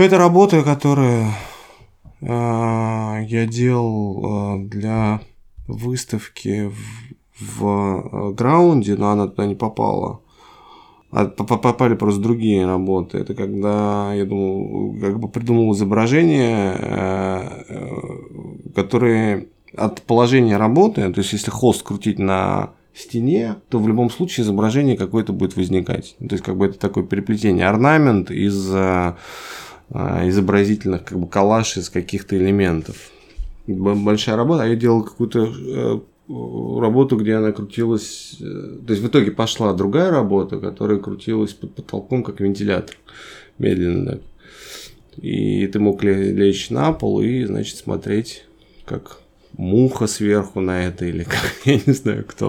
Это работа, которую э, я делал э, для выставки в, в э, граунде, но она туда не попала. А попали просто другие работы. Это когда я думал, как бы придумал изображение, которые от положения работы, то есть если холст крутить на стене, то в любом случае изображение какое-то будет возникать. То есть как бы это такое переплетение орнамент из изобразительных как бы коллаж из каких-то элементов. Большая работа, а я делал какую-то работу, где она крутилась... То есть в итоге пошла другая работа, которая крутилась под потолком, как вентилятор. Медленно так. И ты мог лечь на пол и, значит, смотреть, как муха сверху на это или как, я не знаю кто.